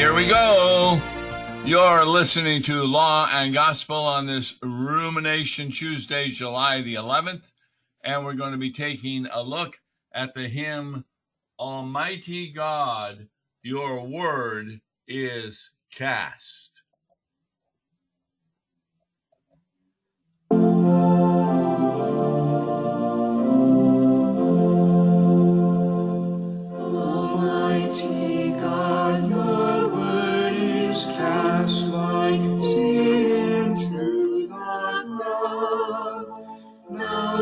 Here we go. You're listening to Law and Gospel on this Rumination Tuesday, July the 11th, and we're going to be taking a look at the hymn Almighty God, Your Word is Cast.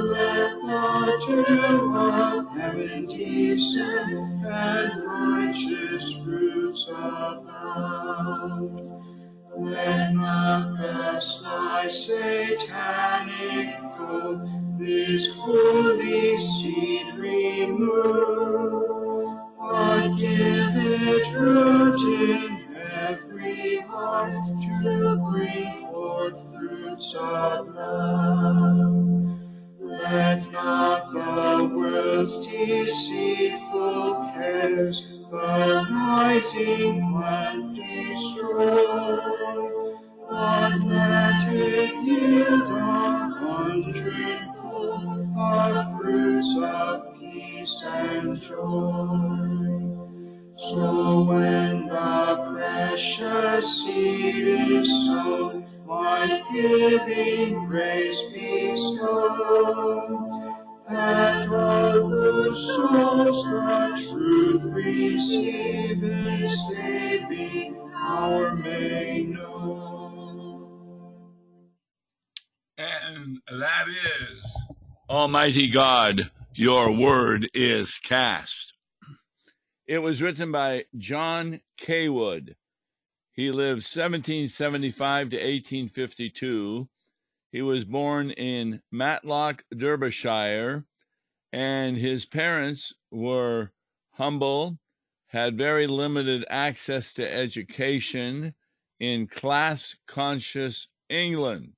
Let the dew of heaven descend and righteous fruits abound. Let not the sly satanic foe this holy seed remove. But give it root in every heart to bring forth fruits of love. Let not the world's deceitful cares arising when destroy, but let it yield a hundredfold of fruits of peace and joy. So when the precious seed is sown, life-giving grace bestow, that all whose souls the truth receive a saving power may know. And that is Almighty God, Your Word is Cast. It was written by John Cawood. He lived 1775 to 1852. He was born in Matlock, Derbyshire, and his parents were humble, had very limited access to education in class conscious England.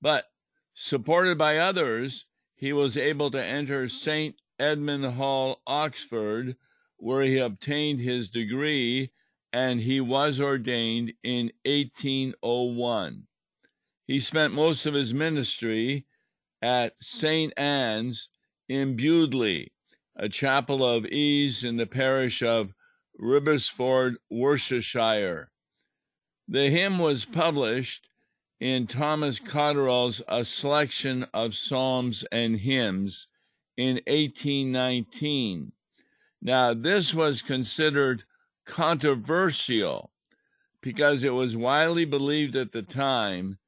But supported by others, he was able to enter St. Edmund Hall, Oxford, where he obtained his degree and he was ordained in 1801. He spent most of his ministry at St. Anne's in Bewdley, a chapel of ease in the parish of Ribbesford, Worcestershire. The hymn was published in Thomas Cotterill's A Selection of Psalms and Hymns in 1819. Now, this was considered controversial because it was widely believed at the time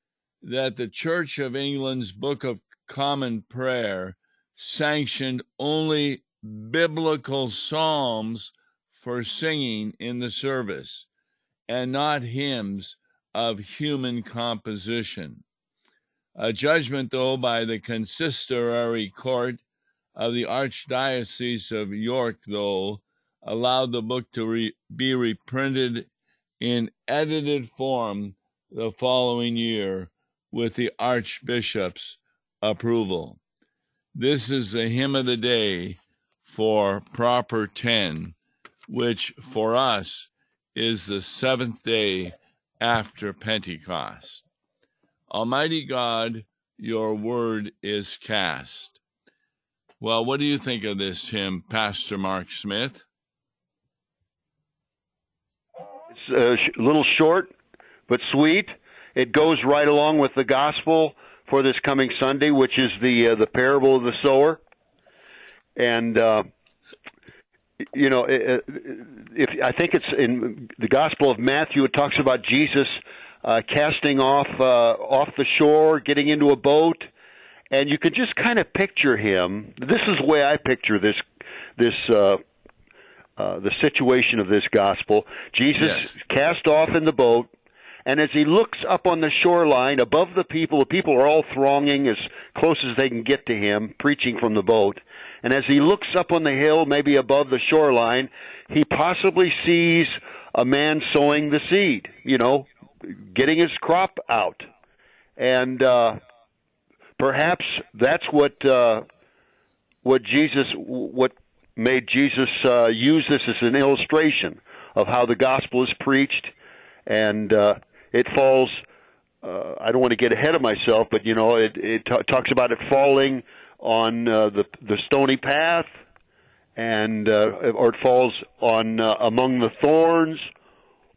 that the Church of England's Book of Common Prayer sanctioned only biblical psalms for singing in the service and not hymns of human composition. A judgment, though, by the consistory court of the Archdiocese of York, though, allowed the book to re- be reprinted in edited form the following year with the Archbishop's approval. This is the hymn of the day for Proper 10, which for us is the seventh day after Pentecost. Almighty God, your word is cast. Well, what do you think of this hymn, Pastor Mark Smith? A little short, but sweet. It goes right along with the gospel for this coming Sunday, which is the uh, the parable of the sower. And uh, you know, if I think it's in the Gospel of Matthew, it talks about Jesus uh, casting off uh, off the shore, getting into a boat, and you could just kind of picture him. This is the way I picture this this uh, uh, the situation of this gospel. Jesus Yes. cast off in the boat, and as he looks up on the shoreline above the people, the people are all thronging as close as they can get to him, preaching from the boat. And as he looks up on the hill, maybe above the shoreline, he possibly sees a man sowing the seed, you know, getting his crop out. And uh, perhaps that's what uh, what Jesus what made Jesus uh, use this as an illustration of how the gospel is preached, and uh, it falls. Uh, I don't want to get ahead of myself, but you know, it, it t- talks about it falling on uh, the the stony path, and uh, or it falls on uh, among the thorns,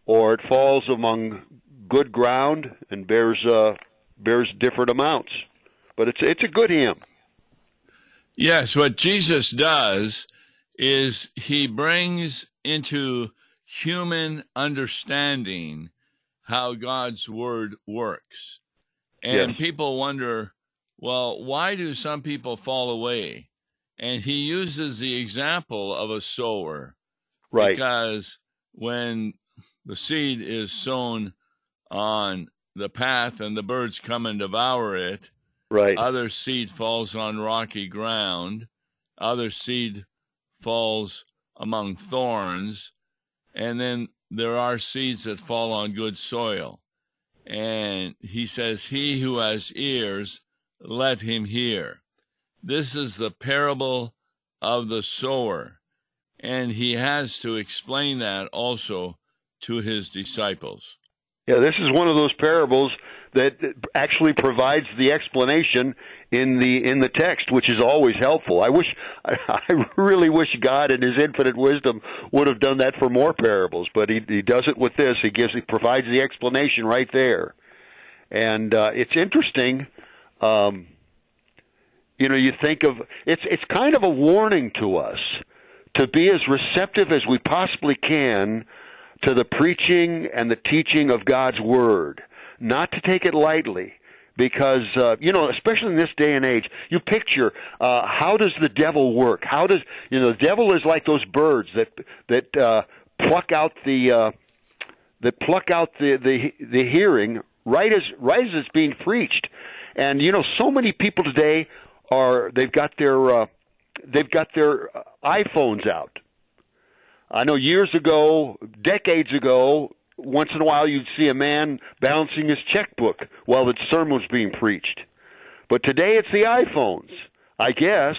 or it falls among good ground and bears uh, bears different amounts. But it's it's a good hymn. Yes, what Jesus does is he brings into human understanding how God's word works. And Yes. people wonder, well, why do some people fall away? And he uses the example of a sower Right. because when the seed is sown on the path and the birds come and devour it, Right. other seed falls on rocky ground, other seed falls among thorns, and then there are seeds that fall on good soil. And he says, He who has ears, let him hear. This is the parable of the sower. And he has to explain that also to his disciples. Yeah, this is one of those parables that actually provides the explanation in the in the text, which is always helpful. I wish, I really wish God, in His infinite wisdom, would have done that for more parables. But He He does it with this. He gives He provides the explanation right there, and uh, it's interesting. Um, you know, you think of it's it's kind of a warning to us to be as receptive as we possibly can to the preaching and the teaching of God's word, not to take it lightly. Because uh, you know, especially in this day and age, you picture uh, how does the devil work? How does you know the devil is like those birds that that uh, pluck out the uh, that pluck out the, the the hearing right as right as it's being preached, and you know so many people today are they've got their uh, they've got their uh, iPhones out. I know years ago, decades ago, once in a while you'd see a man balancing his checkbook while the sermon was being preached. But today it's the iPhones, I guess,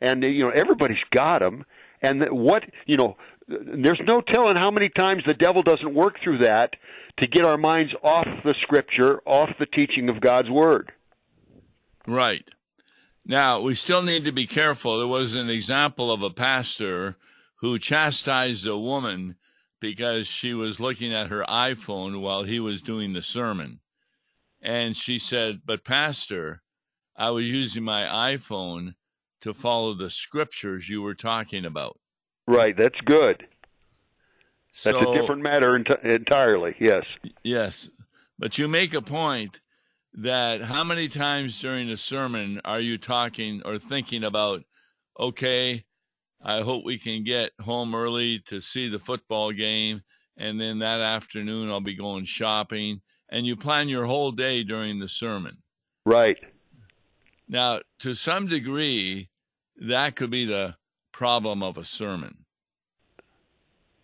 and you know everybody's got them. And what you know, there's no telling how many times the devil doesn't work through that to get our minds off the Scripture, off the teaching of God's Word. Right. Now, we still need to be careful. There was an example of a pastor who chastised a woman because she was looking at her iPhone while he was doing the sermon. And she said, But, Pastor, I was using my iPhone to follow the scriptures you were talking about. Right, that's good. That's so, a different matter ent- entirely. Yes. Yes. But you make a point that how many times during a sermon are you talking or thinking about, okay, I hope we can get home early to see the football game, and then that afternoon I'll be going shopping, and you plan your whole day during the sermon. Right. Now, to some degree, that could be the problem of a sermon.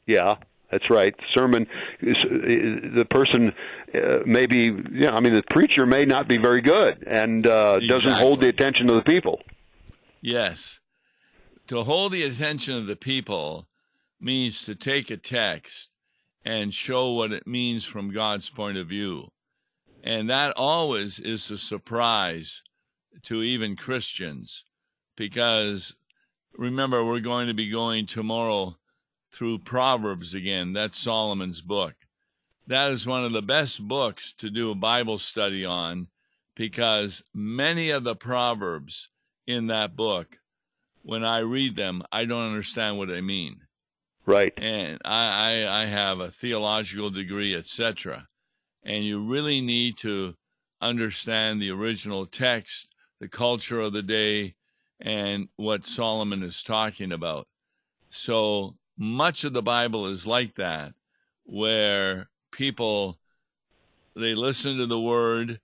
Yeah, that's right. Sermon, is, is, the person uh, maybe, yeah, I mean, the preacher may not be very good and uh, doesn't hold the attention of the people. Yes. To hold the attention of the people means to take a text and show what it means from God's point of view. And that always is a surprise to even Christians because remember, we're going to be going tomorrow through Proverbs again. That's Solomon's book. That is one of the best books to do a Bible study on because many of the Proverbs in that book, when I read them, I don't understand what they mean. Right. And I, I, I have a theological degree, etc. And you really need to understand the original text, the culture of the day, and what Solomon is talking about. So much of the Bible is like that, where people they listen to the word,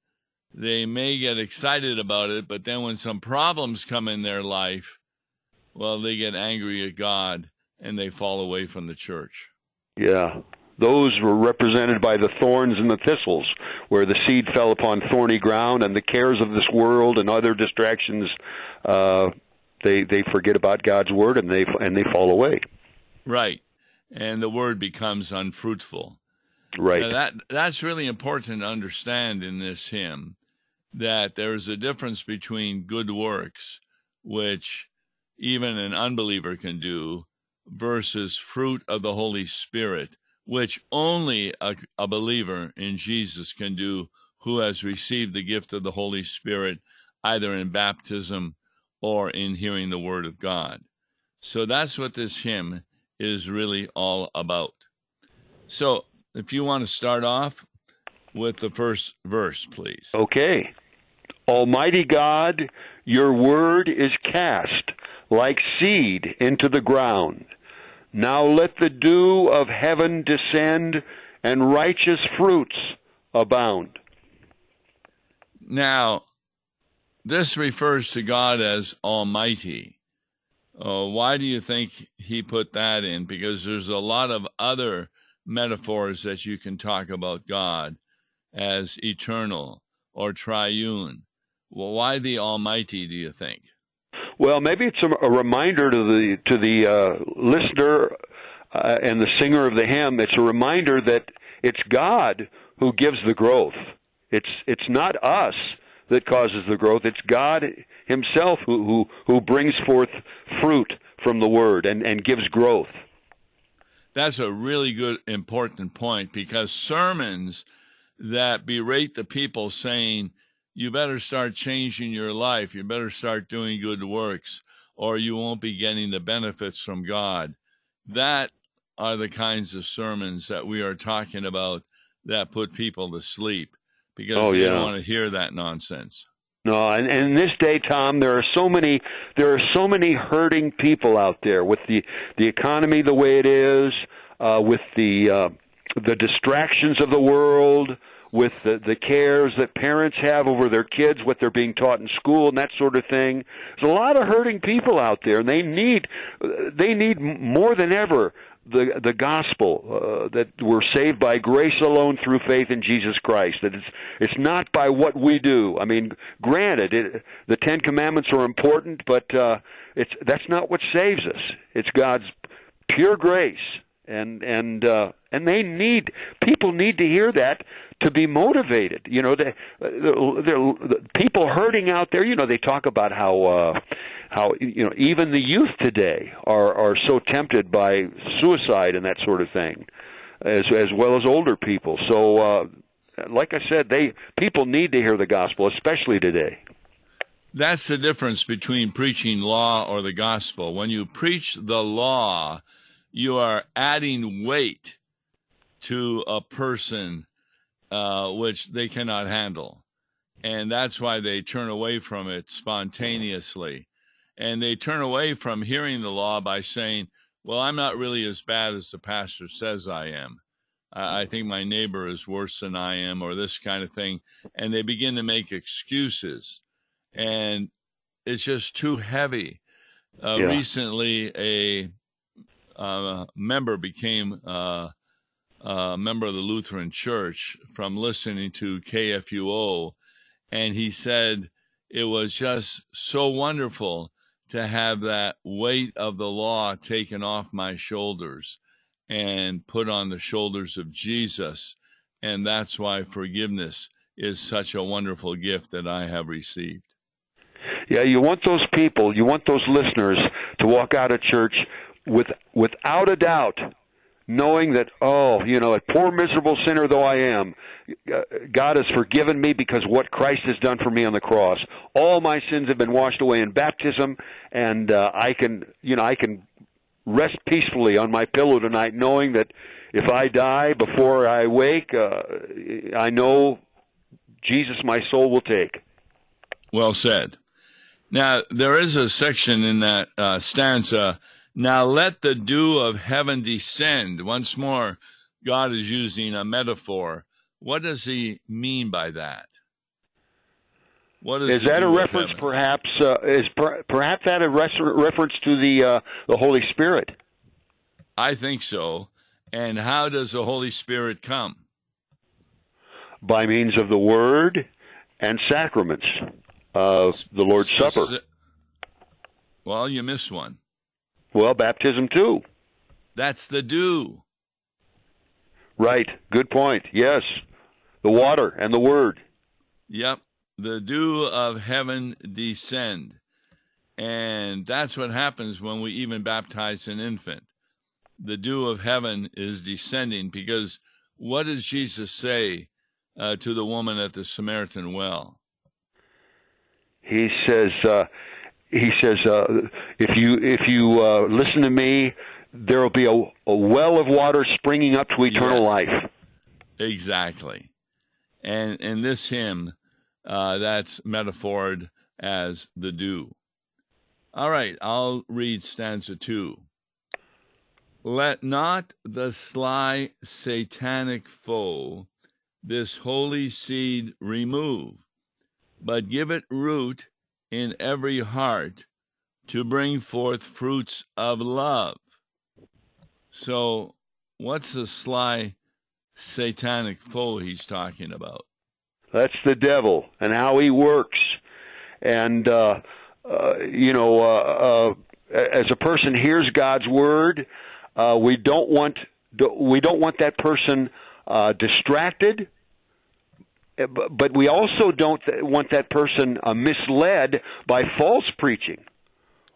they may get excited about it, but then when some problems come in their life, well, they get angry at God and they fall away from the church. Yeah. Those were represented by the thorns and the thistles, where the seed fell upon thorny ground, and the cares of this world and other distractions, uh, they they forget about God's word and they and they fall away. Right. and the word becomes unfruitful. Right. Now that that's really important to understand in this hymn that there is a difference between good works, which even an unbeliever can do, versus fruit of the Holy Spirit, which only a, a believer in Jesus can do who has received the gift of the Holy Spirit either in baptism or in hearing the word of God. So that's what this hymn is really all about. So if you want to start off with the first verse, please. Okay. Almighty God, your word is cast like seed into the ground. Now let the dew of heaven descend and righteous fruits abound. Now, this refers to God as Almighty. Uh, why do you think he put that in? Because there's a lot of other metaphors that you can talk about God as eternal or triune. Well, why the Almighty? Do you think? Well, maybe it's a, a reminder to the to the uh, listener uh, and the singer of the hymn. It's a reminder that it's God who gives the growth. It's it's not us that causes the growth. It's God Himself who who, who brings forth fruit from the Word and, and gives growth. That's a really good, important point because sermons that berate the people saying, you better start changing your life, you better start doing good works, or you won't be getting the benefits from God. That are the kinds of sermons that we are talking about that put people to sleep because oh, they yeah. don't want to hear that nonsense. No, and, and in this day, Tom, there are so many there are so many hurting people out there with the the economy the way it is, uh, with the uh, the distractions of the world, with the, the cares that parents have over their kids, what they're being taught in school, and that sort of thing. There's a lot of hurting people out there, and they need they need more than ever the the gospel uh, that we're saved by grace alone through faith in Jesus Christ. That it's it's not by what we do. I mean, granted, it, the Ten Commandments are important, but uh, it's that's not what saves us. It's God's pure grace, and and uh, and they need people need to hear that to be motivated. You know, they, they're, people hurting out there. You know, they talk about how. Uh, how you know even the youth today are are so tempted by suicide and that sort of thing, as as well as older people. So, uh, like I said, they people need to hear the gospel, especially today. That's the difference between preaching law or the gospel. When you preach the law, you are adding weight to a person uh, which they cannot handle. And that's why they turn away from it spontaneously and they turn away from hearing the law by saying, Well, I'm not really as bad as the pastor says I am. I think my neighbor is worse than I am, or this kind of thing. And they begin to make excuses. And it's just too heavy. Uh, Yeah. Recently, a uh, member became uh, a member of the Lutheran Church from listening to KFUO, and he said it was just so wonderful to have that weight of the law taken off my shoulders and put on the shoulders of Jesus. And that's why forgiveness is such a wonderful gift that I have received. Yeah, you want those people, you want those listeners to walk out of church with without a doubt knowing that oh, you know, a poor miserable sinner though I am, uh, God has forgiven me because what Christ has done for me on the cross. All my sins have been washed away in baptism and uh, I can, you know, I can rest peacefully on my pillow tonight knowing that if I die before I wake, uh, I know Jesus my soul will take. Well said. Now, there is a section in that uh, stanza. Now let the dew of heaven descend. Once more, God is using a metaphor. What does he mean by that? What Is the that a reference, perhaps? Uh, is per, perhaps that a res- reference to the uh, the Holy Spirit? I think so. And how does the Holy Spirit come? by means of the Word and sacraments of the Lord's Supper. Well, you missed one. Well, baptism too. That's the dew. Right. Good point. Yes. The water and the word. Yep. The dew of heaven descend. And that's what happens when we even baptize an infant. The dew of heaven is descending because what does Jesus say uh, to the woman at the Samaritan well? He says, uh, he says, uh, if you if you uh, listen to me, there will be a, a, well of water springing up to eternal Yes. life. Exactly. And in this hymn, uh, that's metaphored as the dew. All right, I'll read stanza two. Let not the sly satanic foe this holy seed remove, but give it root in every heart to bring forth fruits of love. So, what's the sly satanic foe he's talking about? That's the devil and how he works. And uh, uh, you know, uh, uh, as a person hears God's word, uh, we don't want we don't want that person uh, distracted. Uh, But we also don't want that person uh, misled by false preaching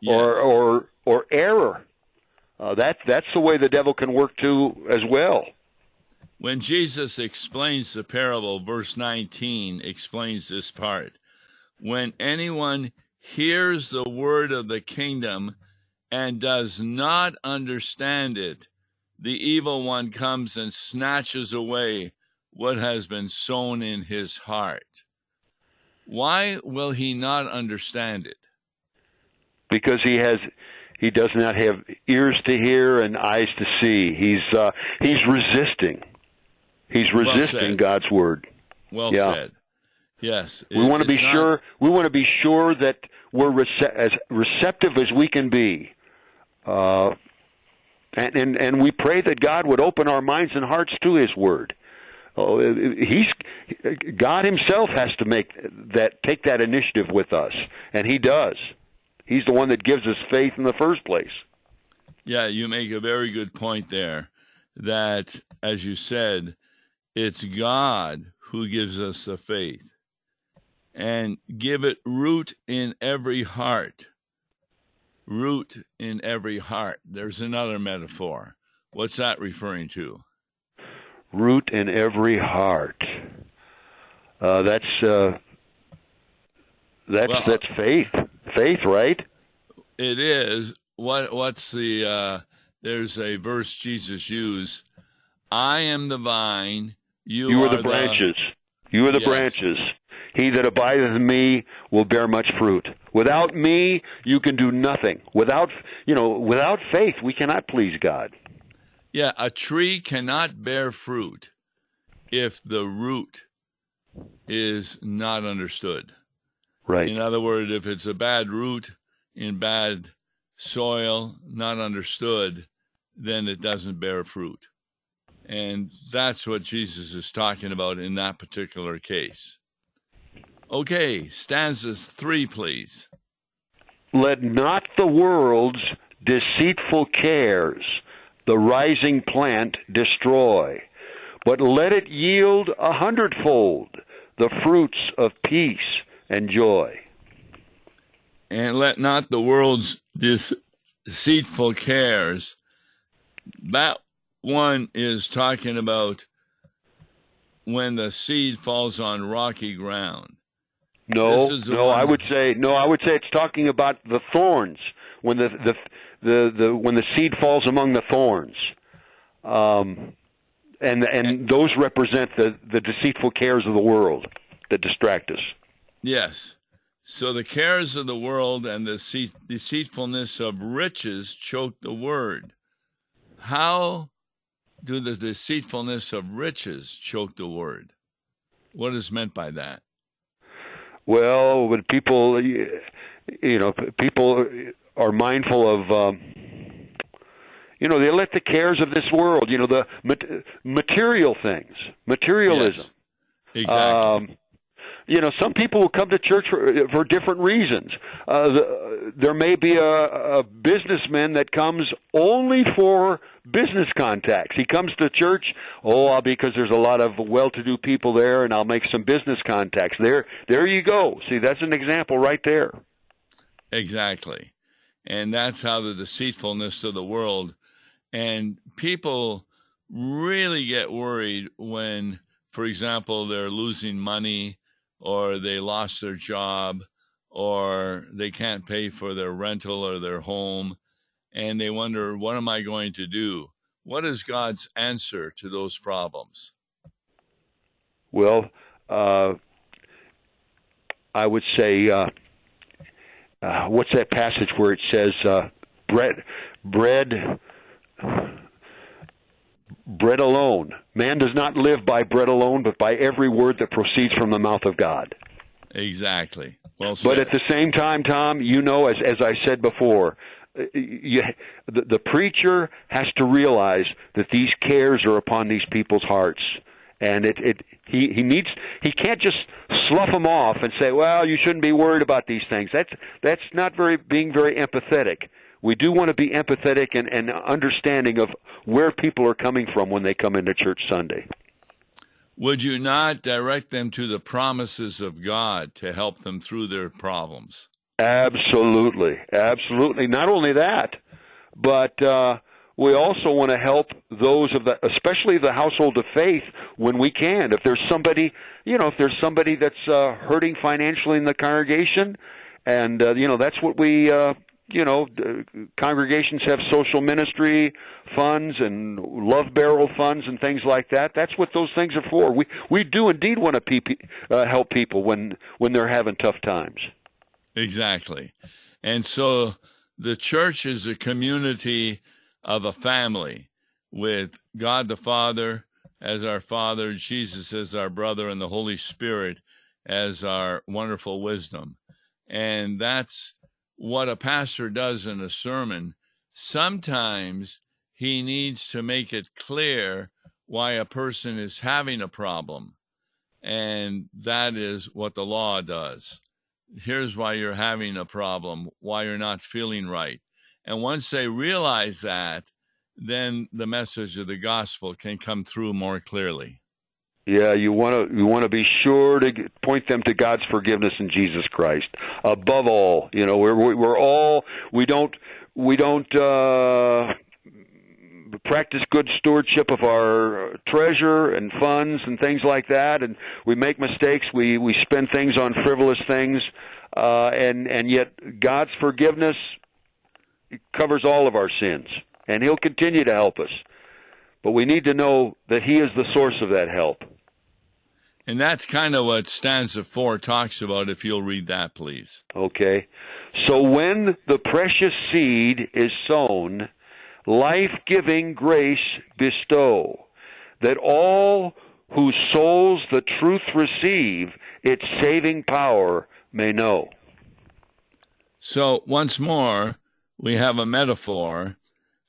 or or or error. Uh, that that's the way the devil can work too as well. When Jesus explains the parable, verse 19 explains this part. When anyone hears the word of the kingdom and does not understand it, the evil one comes and snatches away what has been sown in his heart. Why will he not understand it? because he has he does not have ears to hear and eyes to see. He's uh, he's resisting. He's resisting said. God's word. Well Yeah. said. Yes. We want to be not- sure. We want to be sure that we're rece- as receptive as we can be. Uh, and, and and we pray that God would open our minds and hearts to His Word. Oh, he's God Himself has to make that take that initiative with us, and He does. He's the one that gives us faith in the first place. Yeah, you make a very good point there. That, as you said, it's God who gives us the faith. And give it root in every heart. Root in every heart. There's another metaphor. What's that referring to? Root in every heart. Uh, that's uh, that's Well, that's faith. Faith, right? It is. What what's the uh there's a verse Jesus used. I am the vine, you, You, are the branches. You are the Yes. branches. He that abideth in me will bear much fruit. Without me, you can do nothing. Without you know, without faith, we cannot please God. Yeah, a tree cannot bear fruit if the root is not understood. Right. In other words, if it's a bad root in bad soil, not understood, then it doesn't bear fruit. And that's what Jesus is talking about in that particular case. Okay, stanzas three, please. Let not the world's deceitful cares the rising plant destroy, but let it yield a hundredfold the fruits of peace and joy. and let not the world's deceitful cares. That one is talking about when the seed falls on rocky ground. No, This is the no, one- I would say no. I would say it's talking about the thorns when the the the, the when the seed falls among the thorns, um, and and those represent the the deceitful cares of the world that distract us. Yes. So the cares of the world and the deceitfulness of riches choke the word. How do the deceitfulness of riches choke the word? What is meant by that? Well, when people, you know, people are mindful of, um, you know, they let the cares of this world, you know, the mat- material things, materialism. Yes. Exactly. Um, you know, some people will come to church for, for different reasons. Uh, the, there may be a, a businessman that comes only for business contacts. He comes to church, oh, because there's a lot of well-to-do people there, and I'll make some business contacts. There, there you go. See, that's an example right there. Exactly, and that's how the deceitfulness of the world, and people really get worried when, for example, they're losing money or they lost their job or they can't pay for their rental or their home and they wonder, what am I going to do? What is God's answer to those problems? Well, uh, I would say, uh, uh, what's that passage where it says, uh, bread, bread, bread alone. Man does not live by bread alone, but by every word that proceeds from the mouth of God. Exactly. Well said. But at the same time, Tom, you know, as as I said before, uh, you, the, the preacher has to realize that these cares are upon these people's hearts, and it it he he needs he can't just slough them off and say, well, you shouldn't be worried about these things. That's that's not very being very empathetic we do want to be empathetic and, and understanding of where people are coming from when they come into church Sunday. Would you not direct them to the promises of God to help them through their problems? Absolutely, absolutely. Not only that, but uh, we also want to help those of the, especially the household of faith, when we can. If there's somebody, you know, if there's somebody that's uh, hurting financially in the congregation, and uh, you know, that's what we uh, you know, congregations have social ministry funds and love barrel funds and things like that. That's what those things are for. We we do indeed want to pe- uh, help people when when they're having tough times. Exactly, and so the church is a community of a family with God the Father as our Father, Jesus as our brother, and the Holy Spirit as our wonderful wisdom, and that's what a pastor does in a sermon, sometimes he needs to make it clear why a person is having a problem. And that is what the law does. Here's why you're having a problem, why you're not feeling right. And once they realize that, then the message of the gospel can come through more clearly. Yeah, you want to you want to be sure to point them to God's forgiveness in Jesus Christ. Above all, you know, we're we're all we don't we don't uh practice good stewardship of our treasure and funds and things like that and we make mistakes we we spend things on frivolous things uh and and yet God's forgiveness covers all of our sins and he'll continue to help us but we need to know that he is the source of that help and that's kind of what stanza four talks about, if you'll read that, please. Okay. So when the precious seed is sown, life giving grace bestow, that all whose souls the truth receive, its saving power may know. So once more, we have a metaphor.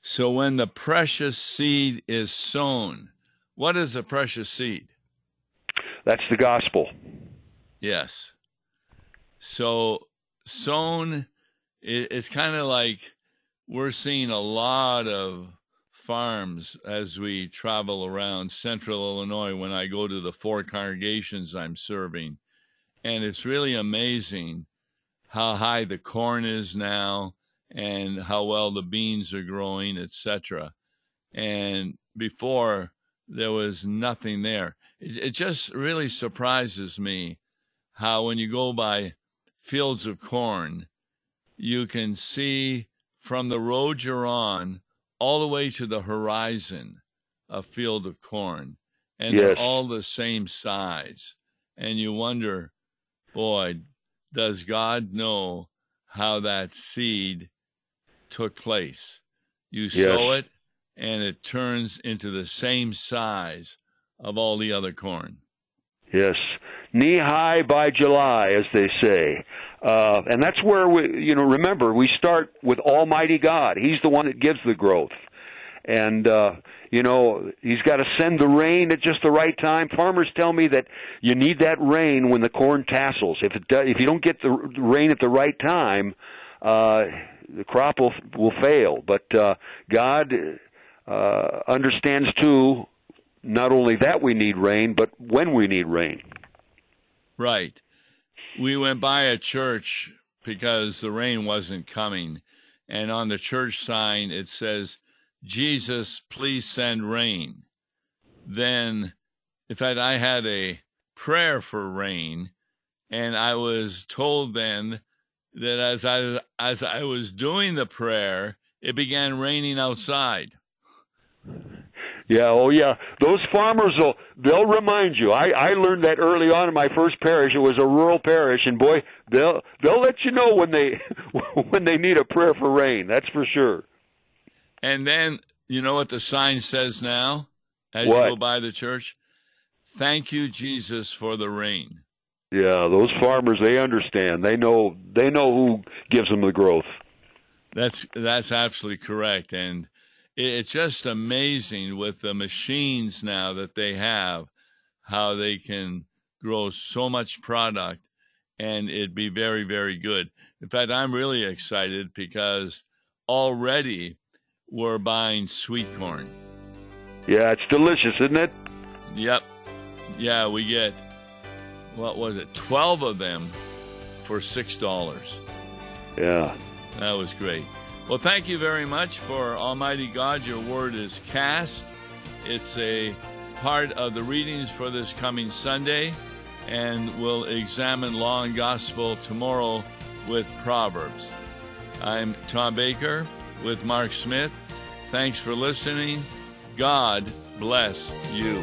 So when the precious seed is sown, what is a precious seed? That's the gospel. Yes. So sown, it's kind of like we're seeing a lot of farms as we travel around central Illinois when I go to the four congregations I'm serving. And it's really amazing how high the corn is now and how well the beans are growing, etc. And before there was nothing there it just really surprises me how when you go by fields of corn, you can see from the road you're on all the way to the horizon a field of corn, and yes. they're all the same size. And you wonder, boy, does God know how that seed took place? You yes. sow it, and it turns into the same size of all the other corn. Yes, knee high by July, as they say. Uh, and that's where we, you know, remember, we start with Almighty God. He's the one that gives the growth. and uh, you know he's got to send the rain at just the right time. Farmers tell me that you need that rain when the corn tassels. If it does, if you don't get the rain at the right time, uh, the crop will will fail. But uh, God uh, understands too. Not only that we need rain, but when we need rain. Right. We went by a church because the rain wasn't coming, and on the church sign it says, "Jesus, please send rain." Then, in fact, I had a prayer for rain, and I was told then that as I as I was doing the prayer, it began raining outside. Yeah, oh yeah. Those farmers will they'll remind you. I I learned that early on in my first parish. It was a rural parish and boy, they'll they'll let you know when they when they need a prayer for rain. That's for sure. And then, you know what the sign says now as What? you go by the church? Thank you Jesus for the rain. Yeah, those farmers they understand. They know they know who gives them the growth. That's that's absolutely correct, and it's just amazing with the machines now that they have, how they can grow so much product, and it'd be very very good. In fact, I'm really excited because already we're buying sweet corn. Yeah, it's delicious, isn't it? Yep, yeah, we get what was it, twelve of them for six dollars. Yeah. That was great. Well, thank you very much for Almighty God. Your word is cast. It's a part of the readings for this coming Sunday, and we'll examine law and gospel tomorrow with Proverbs. I'm Tom Baker with Mark Smith. Thanks for listening. God bless you.